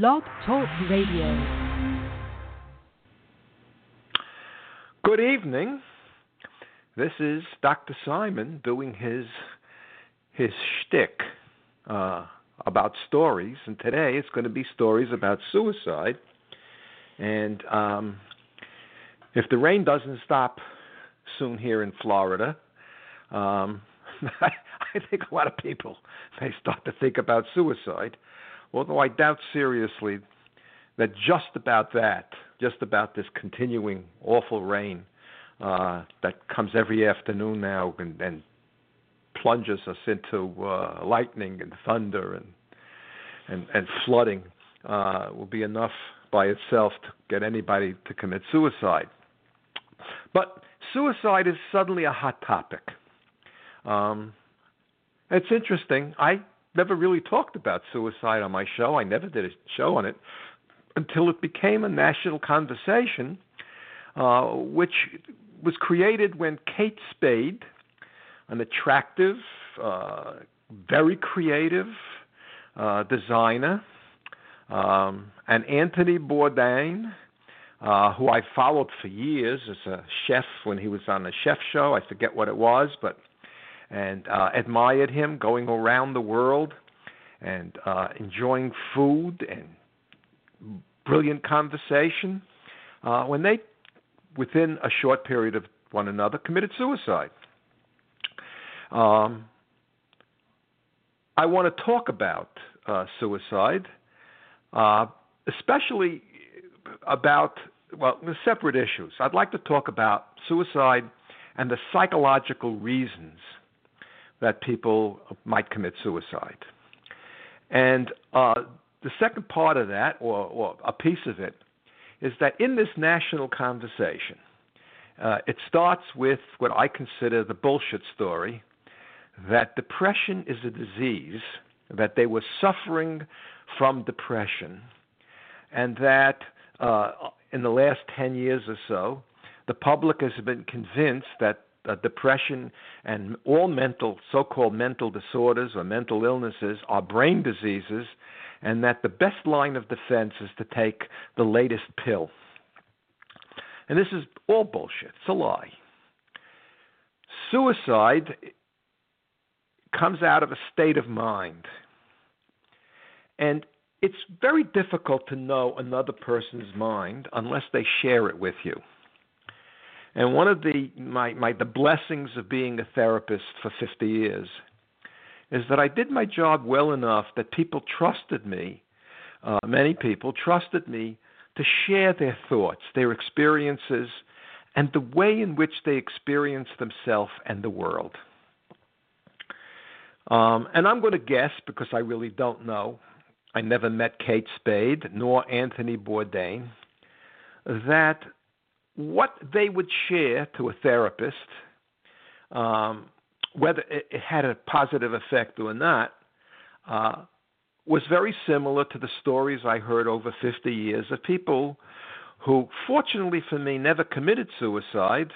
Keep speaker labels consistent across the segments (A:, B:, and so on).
A: Blog Talk Radio.
B: Good evening. This is Dr. Simon doing his his shtick uh, about stories, and today it's going to be stories about suicide. And um, if the rain doesn't stop soon here in Florida, um, I, I think a lot of people may start to think about suicide. Although I doubt seriously that just about that, just about this continuing awful rain uh, that comes every afternoon now and, and plunges us into uh, lightning and thunder and and, and flooding uh, will be enough by itself to get anybody to commit suicide. But suicide is suddenly a hot topic. Um, it's interesting. I never really talked about suicide on my show. I never did a show on it until it became a national conversation, uh, which was created when Kate Spade, an attractive, uh, very creative uh, designer, um, and Anthony Bourdain, uh, who I followed for years as a chef when he was on a chef show. I forget what it was, but and uh, admired him going around the world and uh, enjoying food and brilliant conversation. Uh, when they, within a short period of one another, committed suicide. Um, I want to talk about uh, suicide, uh, especially about well, the separate issues. I'd like to talk about suicide and the psychological reasons that people might commit suicide. And uh, the second part of that, or, or, a piece of it, is that in this national conversation, uh, it starts with what I consider the bullshit story that depression is a disease, that they were suffering from depression, and that uh, in the last 10 years or so, the public has been convinced that uh, depression and all mental, so called mental disorders or mental illnesses are brain diseases, and that the best line of defense is to take the latest pill. And this is all bullshit. It's a lie. Suicide comes out of a state of mind. And it's very difficult to know another person's mind unless they share it with you. And one of the my, my the blessings of being a therapist for 50 years is that I did my job well enough that people trusted me. Uh, many people trusted me to share their thoughts, their experiences, and the way in which they experience themselves and the world. Um, and I'm going to guess because I really don't know. I never met Kate Spade nor Anthony Bourdain. That what they would share to a therapist, um, whether it, had a positive effect or not, uh, was very similar to the stories I heard over 50 years of people who, fortunately for me, never committed suicide.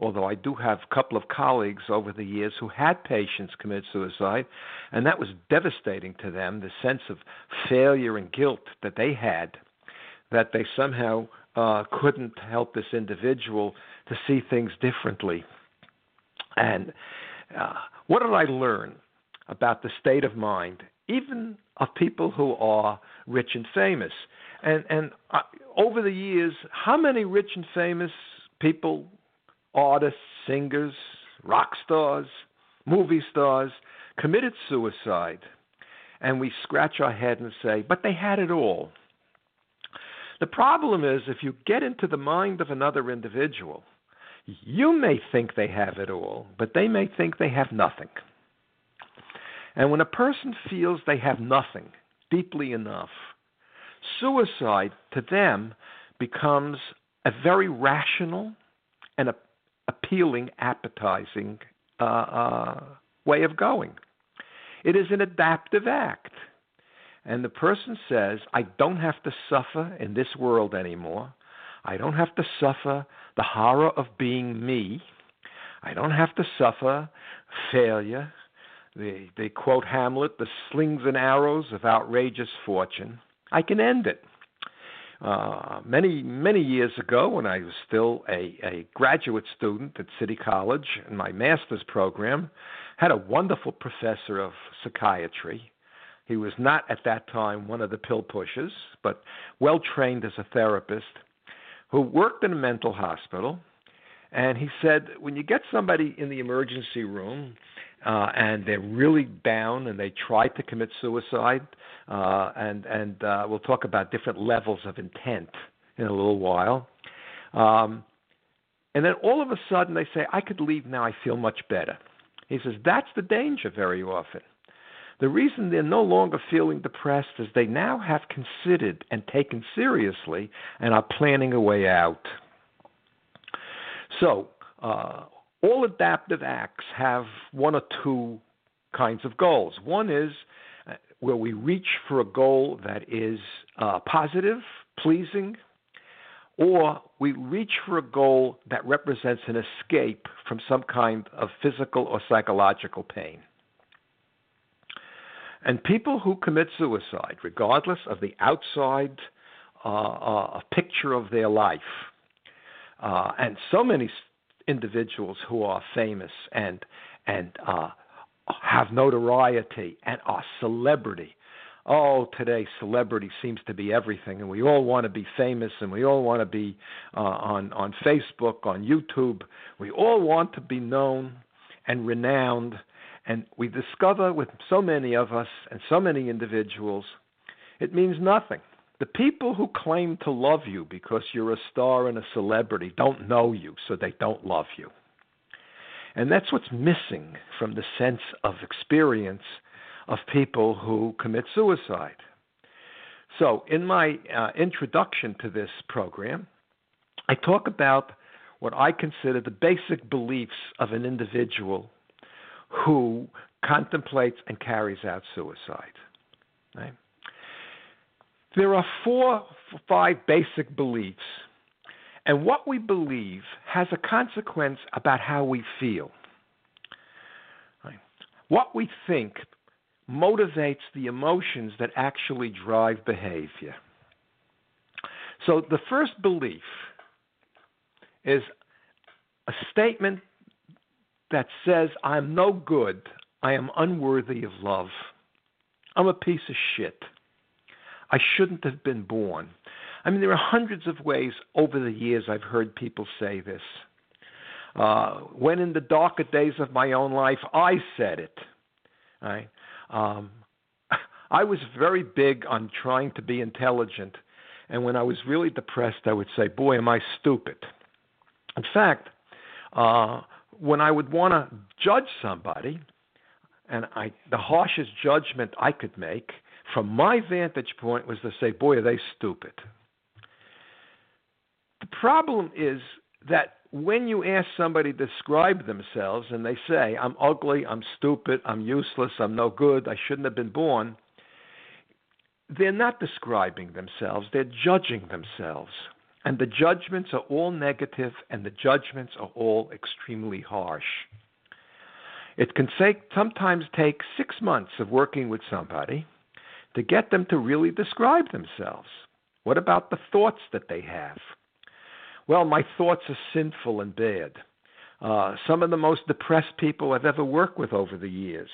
B: Although I do have a couple of colleagues over the years who had patients commit suicide, and that was devastating to them the sense of failure and guilt that they had, that they somehow uh, couldn't help this individual to see things differently. And uh, what did I learn about the state of mind, even of people who are rich and famous? And and uh, over the years, how many rich and famous people, artists, singers, rock stars, movie stars, committed suicide? And we scratch our head and say, but they had it all. The problem is if you get into the mind of another individual, you may think they have it all, but they may think they have nothing. And when a person feels they have nothing deeply enough, suicide to them becomes a very rational and a, appealing, appetizing uh, uh, way of going. It is an adaptive act. And the person says, I don't have to suffer in this world anymore. I don't have to suffer the horror of being me. I don't have to suffer failure. They, they quote Hamlet, the slings and arrows of outrageous fortune. I can end it. Uh, many many years ago, when I was still a, a graduate student at City College in my master's program, had a wonderful professor of psychiatry. He was not at that time one of the pill pushers, but well trained as a therapist, who worked in a mental hospital. And he said, when you get somebody in the emergency room uh, and they're really down and they try to commit suicide, uh, and and uh, we'll talk about different levels of intent in a little while. Um, and then all of a sudden they say, "I could leave now. I feel much better." He says that's the danger very often. The reason they're no longer feeling depressed is they now have considered and taken seriously and are planning a way out. So, uh, all adaptive acts have one or two kinds of goals. One is uh, where we reach for a goal that is uh, positive, pleasing, or we reach for a goal that represents an escape from some kind of physical or psychological pain. And people who commit suicide, regardless of the outside uh, uh, picture of their life, uh, and so many individuals who are famous and and uh, have notoriety and are celebrity. Oh, today celebrity seems to be everything, and we all want to be famous, and we all want to be uh, on on Facebook, on YouTube. We all want to be known and renowned, and we discover with so many of us and so many individuals, it means nothing. The people who claim to love you because you're a star and a celebrity don't know you, so they don't love you. And that's what's missing from the sense of experience of people who commit suicide. So, in my uh, introduction to this program, I talk about what I consider the basic beliefs of an individual who contemplates and carries out suicide. Right? There are four, five basic beliefs, and what we believe has a consequence about how we feel. Right? What we think motivates the emotions that actually drive behavior. So the first belief is a statement that says, I'm no good, I am unworthy of love, I'm a piece of shit. I shouldn't have been born. I mean, there are hundreds of ways over the years I've heard people say this. Uh, when in the darker days of my own life, I said it. Right? Um, I was very big on trying to be intelligent, and when I was really depressed, I would say, "Boy, am I stupid." In fact, uh, when I would want to judge somebody, and I, the harshest judgment I could make from my vantage point was to say, boy, are they stupid. The problem is that when you ask somebody to describe themselves and they say, I'm ugly, I'm stupid, I'm useless, I'm no good, I shouldn't have been born, they're not describing themselves, they're judging themselves. And the judgments are all negative and the judgments are all extremely harsh. It can take, sometimes take six months of working with somebody to get them to really describe themselves. What about the thoughts that they have? Well, my thoughts are sinful and bad. Uh, some of the most depressed people I've ever worked with over the years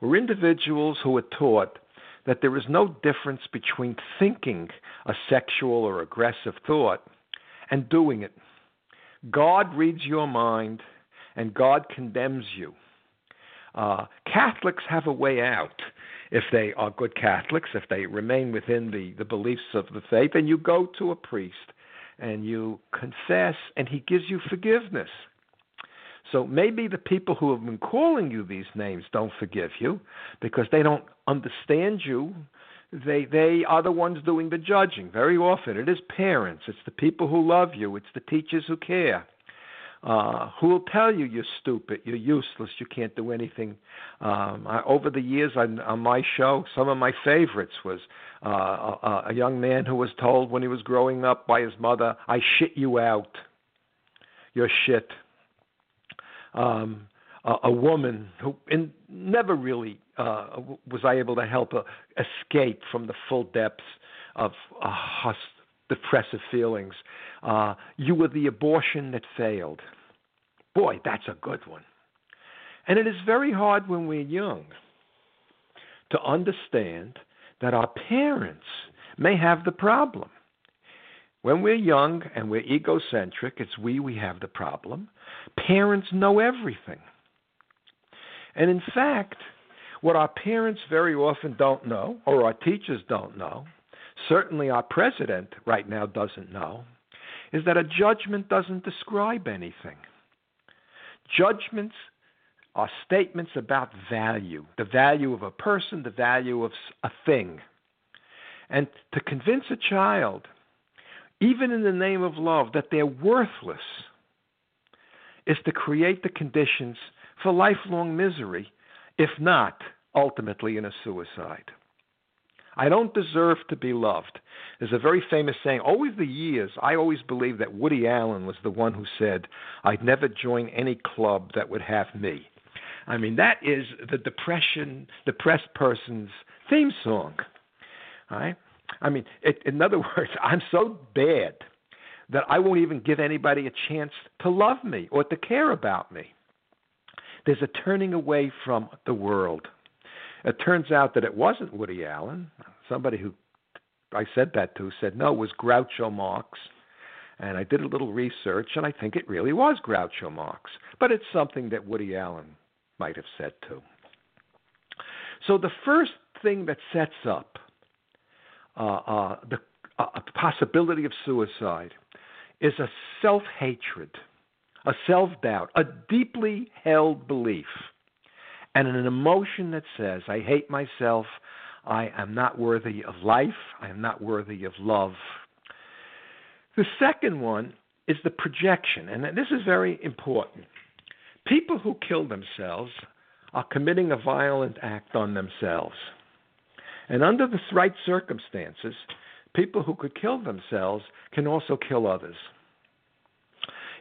B: were individuals who were taught that there is no difference between thinking a sexual or aggressive thought and doing it. God reads your mind and God condemns you. Uh, Catholics have a way out if they are good Catholics, if they remain within the, the beliefs of the faith, and you go to a priest and you confess, and he gives you forgiveness. So maybe the people who have been calling you these names don't forgive you because they don't understand you. They they are the ones doing the judging. Very often it is parents, it's the people who love you, it's the teachers who care uh, who will tell you you're stupid, you're useless, you can't do anything. Um, I, over the years on, on my show, some of my favorites was uh, a, a young man who was told when he was growing up by his mother, "I shit you out, you're shit." Um, uh, a woman who in, never really uh, was I able to help her escape from the full depths of uh, hus- depressive feelings. Uh, you were the abortion that failed. Boy, that's a good one. And it is very hard when we're young to understand that our parents may have the problem. When we're young and we're egocentric, it's we we have the problem. Parents know everything. And in fact, what our parents very often don't know, or our teachers don't know, certainly our president right now doesn't know, is that a judgment doesn't describe anything. Judgments are statements about value, the value of a person, the value of a thing. And to convince a child, even in the name of love, that they're worthless is to create the conditions for lifelong misery, if not ultimately in a suicide. I don't deserve to be loved. There's a very famous saying. always the years, I always believed that Woody Allen was the one who said, I'd never join any club that would have me. I mean, that is the depression, depressed person's theme song. Right? I mean, it, in other words, I'm so bad that I won't even give anybody a chance to love me or to care about me. There's a turning away from the world. It turns out that it wasn't Woody Allen. Somebody who I said that to said, no, it was Groucho Marx. And I did a little research, and I think it really was Groucho Marx. But it's something that Woody Allen might have said too. So the first thing that sets up Uh, uh, the uh, uh possibility of suicide is a self hatred, a self doubt, a deeply held belief, and an emotion that says, I hate myself, I am not worthy of life, I am not worthy of love. The second one is the projection, and this is very important. People who kill themselves are committing a violent act on themselves. And under the right circumstances, people who could kill themselves can also kill others.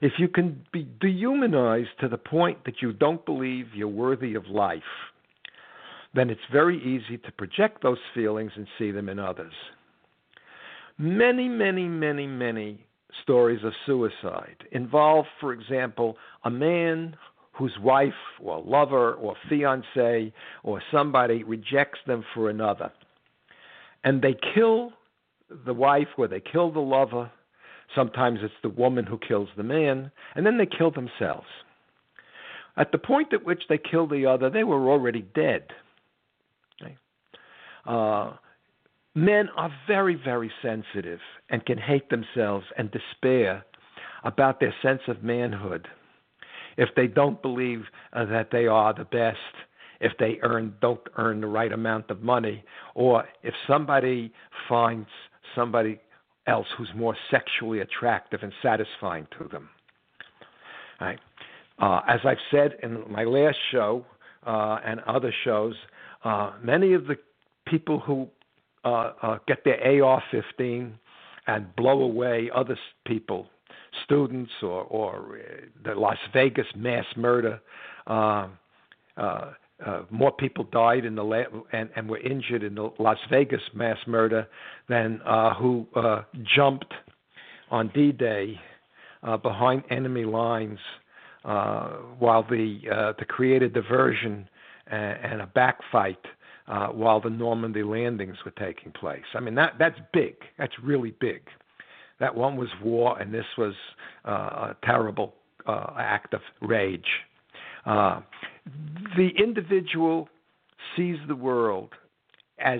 B: If you can be dehumanized to the point that you don't believe you're worthy of life, then it's very easy to project those feelings and see them in others. Many, many, many, many stories of suicide involve, for example, a man whose wife or lover or fiance or somebody rejects them for another. And they kill the wife or they kill the lover. Sometimes it's the woman who kills the man. And then they kill themselves. At the point at which they kill the other, they were already dead. Uh, men are very, very sensitive and can hate themselves and despair about their sense of manhood if they don't believe uh, that they are the best, if they earn don't earn the right amount of money, or if somebody finds somebody else who's more sexually attractive and satisfying to them. Right. Uh, as I've said in my last show uh, and other shows, uh, many of the people who uh, uh, get their AR-15 and blow away other people students or, or uh, the Las Vegas mass murder. Uh, uh, uh, more people died in the la- and, and were injured in the Las Vegas mass murder than uh, who uh, jumped on D-Day uh, behind enemy lines uh, while the uh, to create a diversion and, and a backfight uh, while the Normandy landings were taking place. I mean that that's big. That's really big. That one was war, and this was uh, a terrible uh, act of rage. Uh, the individual sees the world as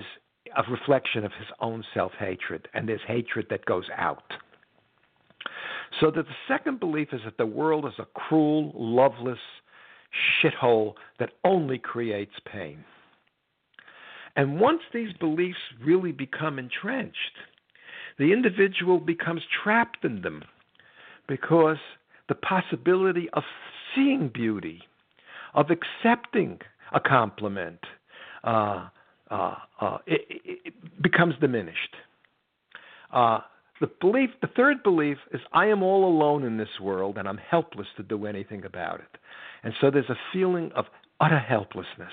B: a reflection of his own self hatred, and there's hatred that goes out. So that the second belief is that the world is a cruel, loveless shithole that only creates pain. And once these beliefs really become entrenched, the individual becomes trapped in them because the possibility of seeing beauty, of accepting a compliment, uh, uh, uh, it, it, becomes diminished. Uh, the belief, the third belief is I am all alone in this world and I'm helpless to do anything about it. And so there's a feeling of utter helplessness.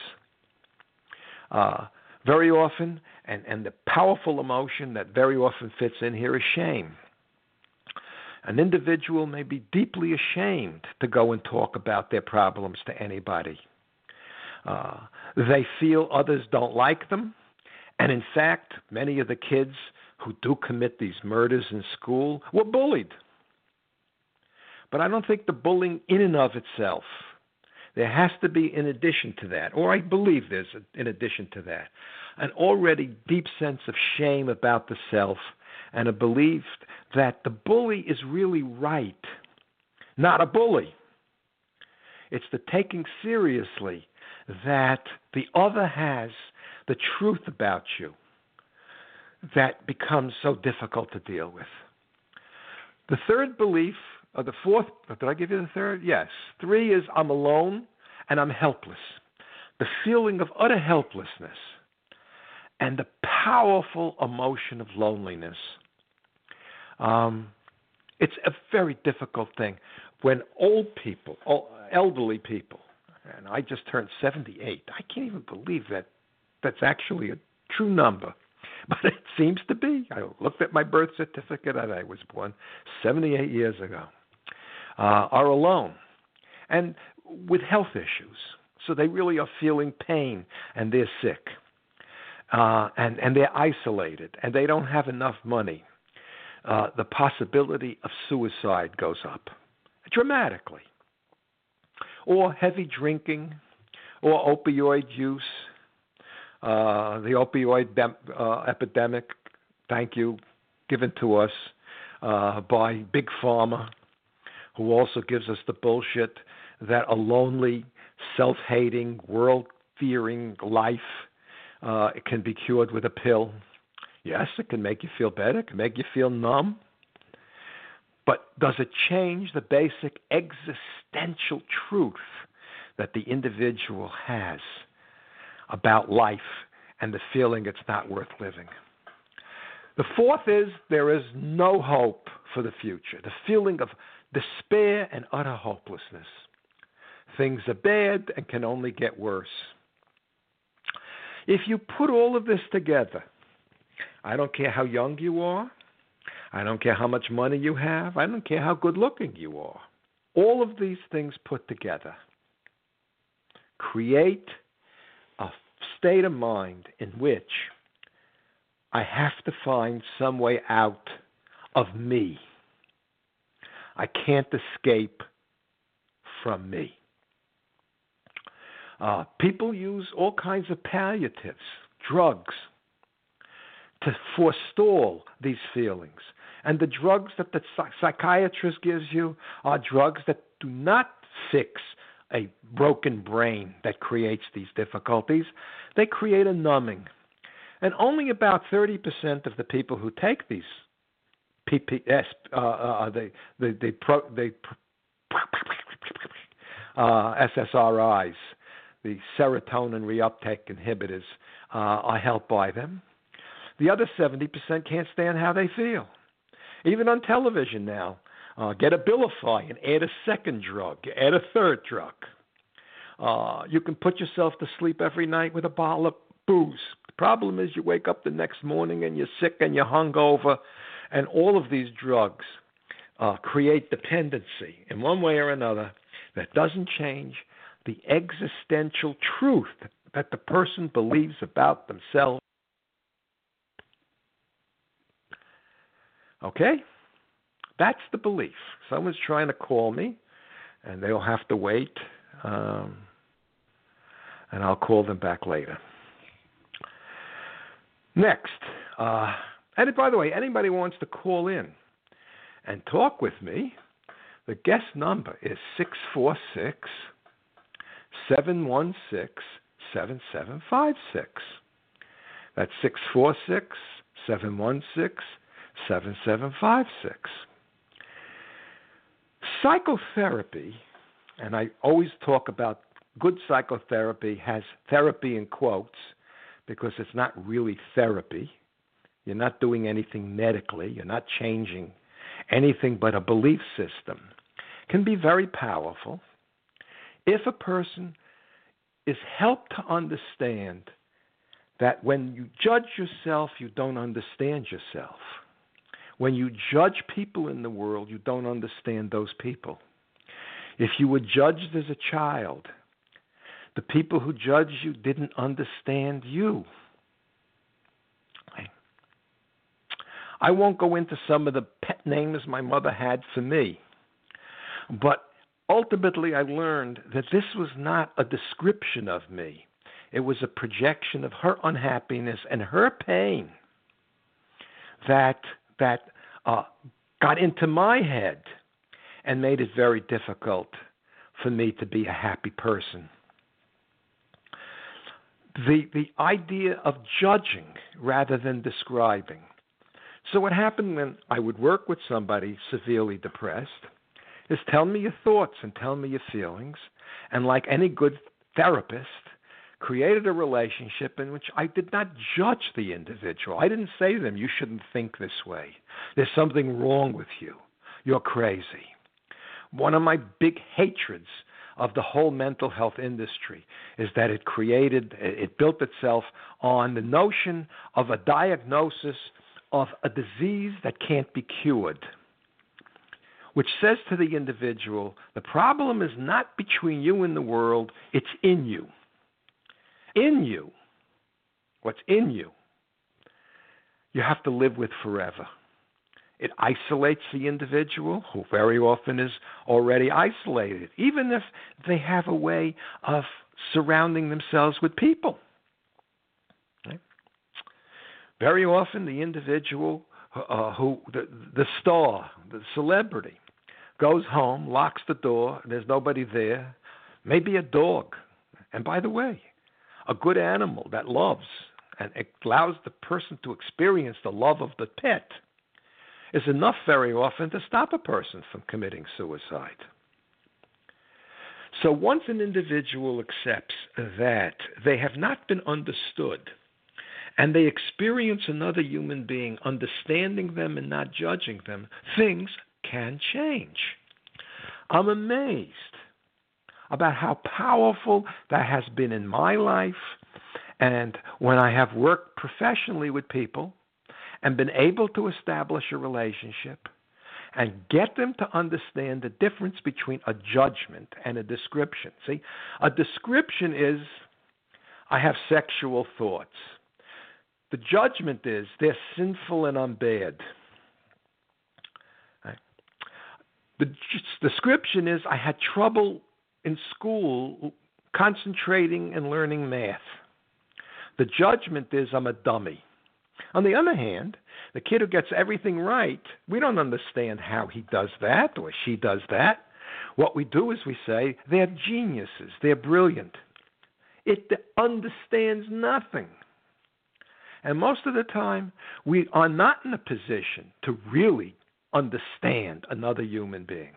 B: Very often, and, and the powerful emotion that very often fits in here is shame. An individual may be deeply ashamed to go and talk about their problems to anybody. Uh, they feel others don't like them. And in fact, many of the kids who do commit these murders in school were bullied. But I don't think the bullying in and of itself, there has to be in addition to that, or I believe there's in addition to that, an already deep sense of shame about the self and a belief that the bully is really right, not a bully. It's the taking seriously that the other has the truth about you that becomes so difficult to deal with. The third belief, or the fourth, did I give you the third? Yes. Three is I'm alone and I'm helpless. The feeling of utter helplessness and the powerful emotion of loneliness. Um, it's a very difficult thing when old people, elderly people, and I just turned 78. I can't even believe that that's actually a true number. But it seems to be. I looked at my birth certificate and I was born 78 years ago. Uh, are alone and with health issues. So they really are feeling pain and they're sick. Uh, and, and they're isolated and they don't have enough money. Uh, the possibility of suicide goes up dramatically or heavy drinking, or opioid use, uh, the opioid uh, epidemic, thank you, given to us uh, by Big Pharma, who also gives us the bullshit that a lonely, self hating, world fearing life uh, can be cured with a pill. Yes, it can make you feel better, it can make you feel numb. But does it change the basic existential truth that the individual has about life and the feeling it's not worth living? The fourth is there is no hope for the future, the feeling of despair and utter hopelessness. Things are bad and can only get worse. If you put all of this together, I don't care how young you are, I don't care how much money you have. I don't care how good looking you are. All of these things put together create a state of mind in which I have to find some way out of me. I can't escape from me. Uh, people use all kinds of palliatives, drugs, to forestall these feelings. And the drugs that the psychiatrist gives you are drugs that do not fix a broken brain that creates these difficulties. They create a numbing. And only about 30% of the people who take these PPS, uh, pro, uh, SSRIs, the serotonin reuptake inhibitors, uh, are helped by them. The other 70% can't stand how they feel even on television now. Uh, get a Abilify and add a second drug, add a third drug. Uh, you can put yourself to sleep every night with a bottle of booze. The problem is you wake up the next morning and you're sick and you're hungover, and all of these drugs uh, create dependency in one way or another that doesn't change the existential truth that the person believes about themselves Okay? That's the belief. Someone's trying to call me, and they'll have to wait, um, and I'll call them back later. Next, uh, and by the way, anybody wants to call in and talk with me, the guest number is 646 716 7756. That's 646 716 7756. Psychotherapy, and I always talk about good psychotherapy has therapy in quotes because it's not really therapy. You're not doing anything medically. You're not changing anything but a belief system. Can be very powerful if a person is helped to understand that when you judge yourself, you don't understand yourself. When you judge people in the world, you don't understand those people. If you were judged as a child, the people who judged you didn't understand you. I won't go into some of the pet names my mother had for me, but ultimately I learned that this was not a description of me. It was a projection of her unhappiness and her pain that that uh, got into my head and made it very difficult for me to be a happy person. The the idea of judging rather than describing. So what happened when I would work with somebody severely depressed is tell me your thoughts and tell me your feelings and like any good therapist created a relationship in which I did not judge the individual. I didn't say to them, You shouldn't think this way. There's something wrong with you. You're crazy. One of my big hatreds of the whole mental health industry is that it created, it built itself on the notion of a diagnosis of a disease that can't be cured, which says to the individual, the problem is not between you and the world, it's in you in you, what's in you, you have to live with forever. It isolates the individual, who very often is already isolated, even if they have a way of surrounding themselves with people. Right? Very often, the individual uh, who, the, the star, the celebrity, goes home, locks the door, there's nobody there, maybe a dog. And by the way, a good animal that loves and allows the person to experience the love of the pet is enough very often to stop a person from committing suicide. So once an individual accepts that they have not been understood, and they experience another human being understanding them and not judging them, things can change. I'm amazed about how powerful that has been in my life. And when I have worked professionally with people and been able to establish a relationship and get them to understand the difference between a judgment and a description. See, a description is I have sexual thoughts. The judgment is they're sinful and I'm bad. The description is I had trouble in school concentrating and learning math. The judgment is I'm a dummy. On the other hand, the kid who gets everything right, we don't understand how he does that or she does that. What we do is we say they're geniuses, they're brilliant. It understands nothing. And most of the time, we are not in a position to really understand another human being.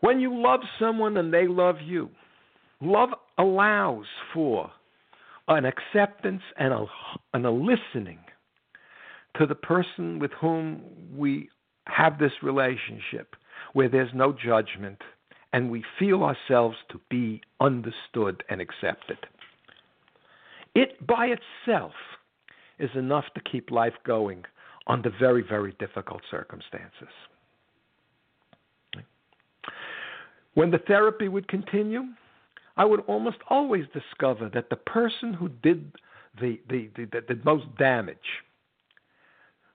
B: When you love someone and they love you, love allows for an acceptance and a, and a listening to the person with whom we have this relationship where there's no judgment and we feel ourselves to be understood and accepted. It by itself is enough to keep life going under very, very difficult circumstances. When the therapy would continue, I would almost always discover that the person who did the, the, the, the, the most damage,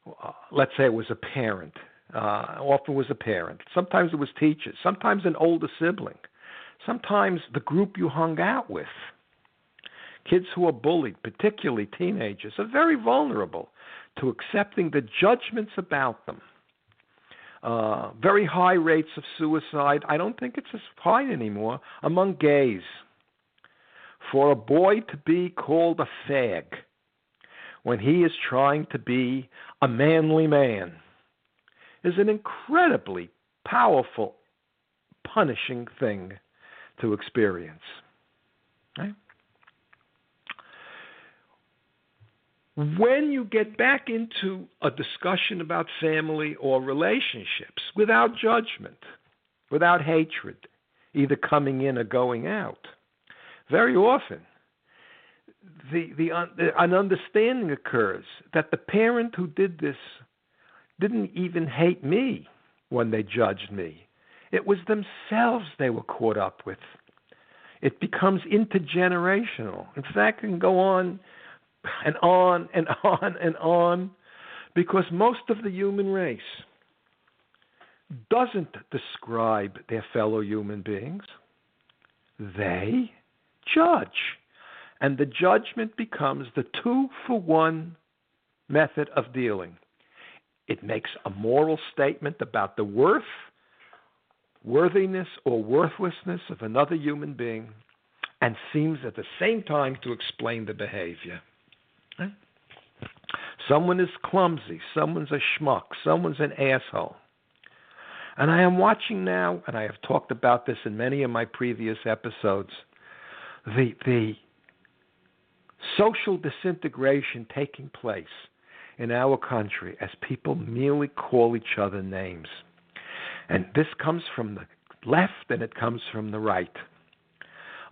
B: uh, let's say it was a parent, uh, often was a parent, sometimes it was teachers, sometimes an older sibling, sometimes the group you hung out with. Kids who are bullied, particularly teenagers, are very vulnerable to accepting the judgments about them uh, very high rates of suicide. I don't think it's as high anymore among gays. For a boy to be called a fag when he is trying to be a manly man is an incredibly powerful, punishing thing to experience. Right? When you get back into a discussion about family or relationships without judgment, without hatred, either coming in or going out, very often the, the, an understanding occurs that the parent who did this didn't even hate me when they judged me. It was themselves they were caught up with. It becomes intergenerational. In fact, it can go on and on and on and on because most of the human race doesn't describe their fellow human beings. They judge. And the judgment becomes the two for one method of dealing. It makes a moral statement about the worth, worthiness, or worthlessness of another human being and seems at the same time to explain the behavior. Someone is clumsy, someone's a schmuck, someone's an asshole. And I am watching now, and I have talked about this in many of my previous episodes, the, the social disintegration taking place in our country as people merely call each other names. And this comes from the left and it comes from the right.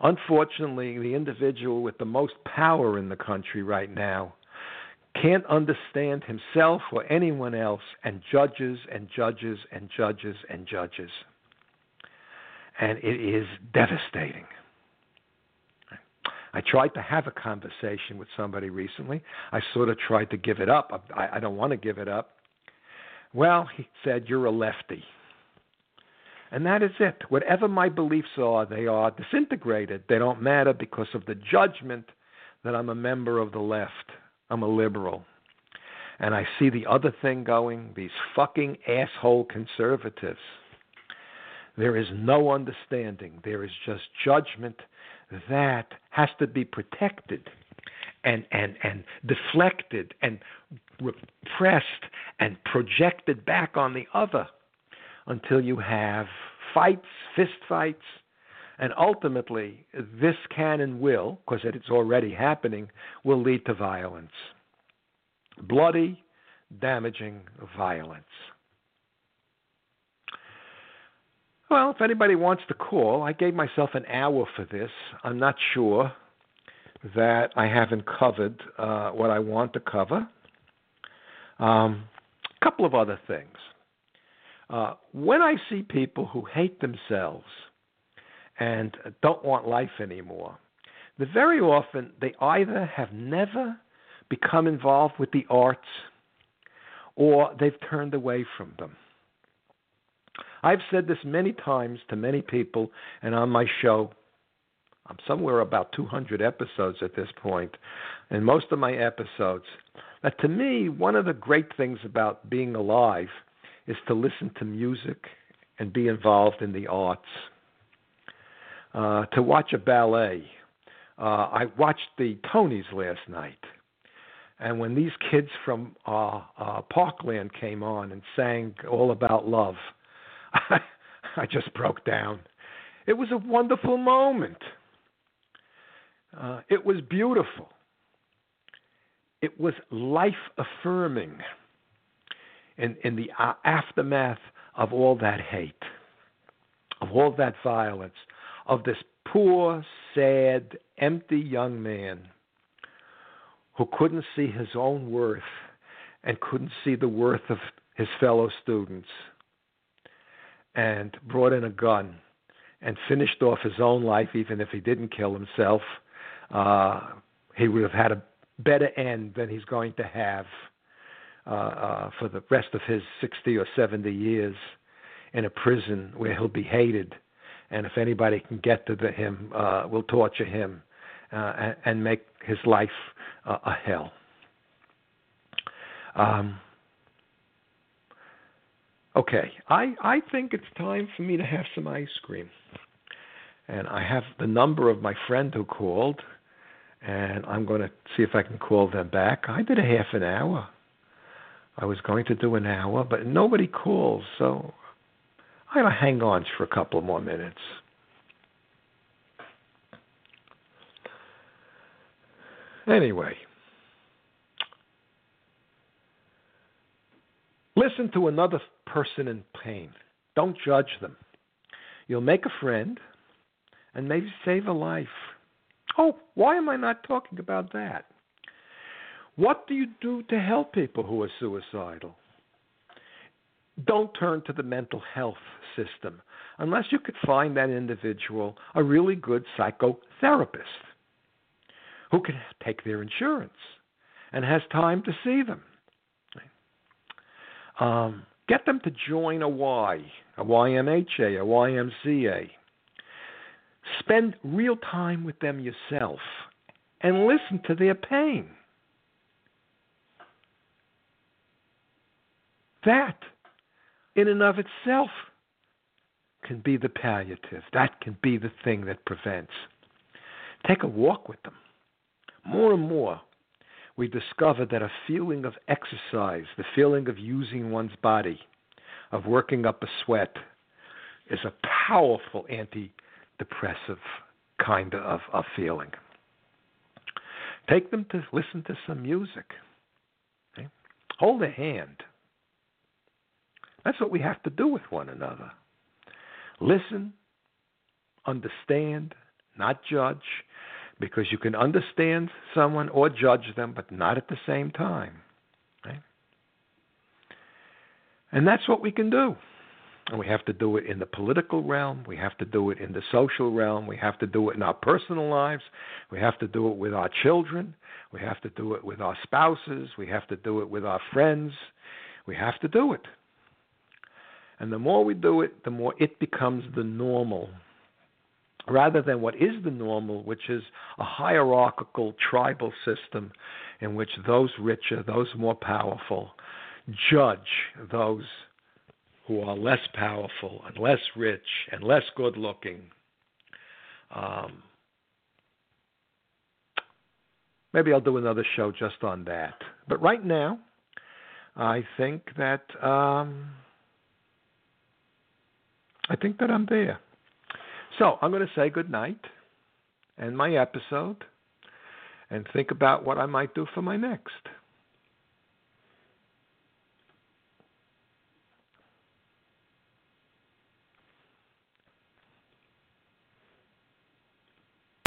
B: Unfortunately, the individual with the most power in the country right now can't understand himself or anyone else and judges and judges and judges and judges. And it is devastating. I tried to have a conversation with somebody recently. I sort of tried to give it up. I, I don't want to give it up. Well, he said, You're a lefty. And that is it. Whatever my beliefs are, they are disintegrated. They don't matter because of the judgment that I'm a member of the left. I'm a liberal. And I see the other thing going these fucking asshole conservatives. There is no understanding, there is just judgment that has to be protected and, and, and deflected and repressed and projected back on the other until you have fights, fist fights, and ultimately this can and will, because it's already happening, will lead to violence. Bloody, damaging violence. Well, if anybody wants to call, I gave myself an hour for this. I'm not sure that I haven't covered uh, what I want to cover. A um, couple of other things. Uh, when I see people who hate themselves and don't want life anymore, that very often they either have never become involved with the arts or they've turned away from them. I've said this many times to many people, and on my show, I'm somewhere about 200 episodes at this point, and most of my episodes, that to me, one of the great things about being alive is to listen to music and be involved in the arts. Uh, to watch a ballet. Uh, I watched the Tonys last night. And when these kids from uh, uh, Parkland came on and sang all about love, I, I just broke down. It was a wonderful moment. Uh, it was beautiful. It was life affirming in, in the uh, aftermath of all that hate, of all that violence, of this poor, sad, empty young man who couldn't see his own worth and couldn't see the worth of his fellow students and brought in a gun and finished off his own life, even if he didn't kill himself, uh, he would have had a better end than he's going to have uh, uh, for the rest of his 60 or 70 years in a prison where he'll be hated. And if anybody can get to the, him, uh, will torture him uh, and, and make his life uh, a hell. Um, Okay, I, I think it's time for me to have some ice cream. And I have the number of my friend who called, and I'm going to see if I can call them back. I did a half an hour. I was going to do an hour, but nobody calls, so I'm going to hang on for a couple more minutes. Anyway, listen to another person in pain. Don't judge them. You'll make a friend and maybe save a life. Oh, why am I not talking about that? What do you do to help people who are suicidal? Don't turn to the mental health system unless you could find that individual a really good psychotherapist who can take their insurance and has time to see them. Um, get them to join a Y, a YMHA, a YMCA. Spend real time with them yourself and listen to their pain. That, in and of itself, can be the palliative. That can be the thing that prevents. Take a walk with them. More and more, we discover that a feeling of exercise, the feeling of using one's body, of working up a sweat, is a powerful antidepressive kind of, of feeling. Take them to listen to some music. Okay? Hold a hand. That's what we have to do with one another. Listen, understand, not judge, because you can understand someone or judge them, but not at the same time. Right? And that's what we can do. And we have to do it in the political realm. We have to do it in the social realm. We have to do it in our personal lives. We have to do it with our children. We have to do it with our spouses. We have to do it with our friends. We have to do it. And the more we do it, the more it becomes the normal rather than what is the normal, which is a hierarchical tribal system in which those richer, those more powerful, judge those who are less powerful and less rich and less good looking. Um, maybe I'll do another show just on that. But right now, I think that um, I think that I'm there. So I'm going to say good night and my episode and think about what I might do for my next.